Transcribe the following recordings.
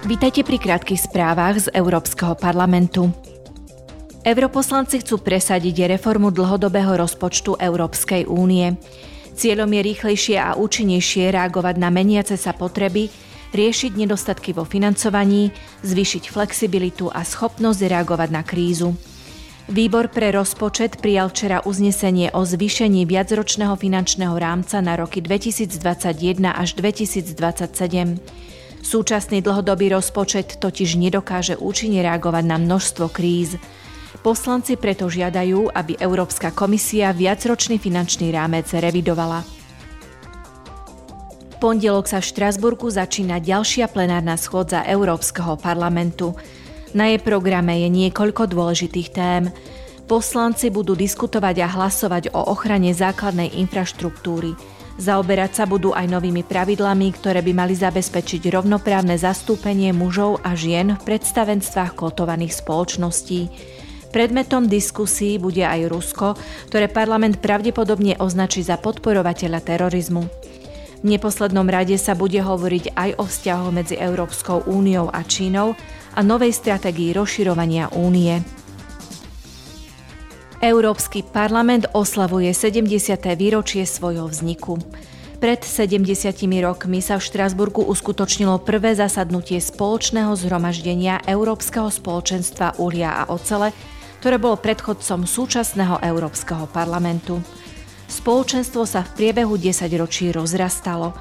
Vítajte pri krátkých správach z Európskeho parlamentu. Europoslanci chcú presadiť reformu dlhodobého rozpočtu Európskej únie. Cieľom je rýchlejšie a účinnejšie reagovať na meniace sa potreby, riešiť nedostatky vo financovaní, zvýšiť flexibilitu a schopnosť reagovať na krízu. Výbor pre rozpočet prijal včera uznesenie o zvýšení viacročného finančného rámca na roky 2021 až 2027. Súčasný dlhodobý rozpočet totiž nedokáže účinne reagovať na množstvo kríz. Poslanci preto žiadajú, aby Európska komisia viacročný finančný rámec revidovala. Pondelok sa v Štrasburgu začína ďalšia plenárna schôdza Európskeho parlamentu. Na jej programe je niekoľko dôležitých tém. Poslanci budú diskutovať a hlasovať o ochrane základnej infraštruktúry – Zaoberať sa budú aj novými pravidlami, ktoré by mali zabezpečiť rovnoprávne zastúpenie mužov a žien v predstavenstvách kotovaných spoločností. Predmetom diskusí bude aj Rusko, ktoré parlament pravdepodobne označí za podporovateľa terorizmu. V neposlednom rade sa bude hovoriť aj o vzťahoch medzi Európskou úniou a Čínou a novej stratégii rozširovania únie. Európsky parlament oslavuje 70. výročie svojho vzniku. Pred 70 rokmi sa v Štrasburgu uskutočnilo prvé zasadnutie spoločného zhromaždenia Európskeho spoločenstva uhlia a ocele, ktoré bolo predchodcom súčasného Európskeho parlamentu. Spoločenstvo sa v priebehu 10 ročí rozrastalo –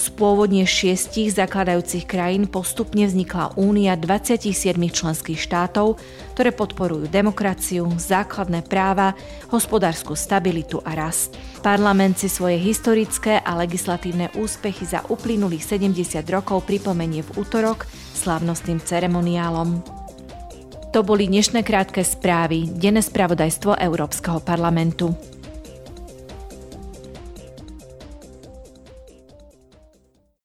z pôvodne šiestich zakladajúcich krajín postupne vznikla únia 27 členských štátov, ktoré podporujú demokraciu, základné práva, hospodárskú stabilitu a rast. Parlament si svoje historické a legislatívne úspechy za uplynulých 70 rokov pripomenie v útorok slávnostným ceremoniálom. To boli dnešné krátke správy, denné spravodajstvo Európskeho parlamentu.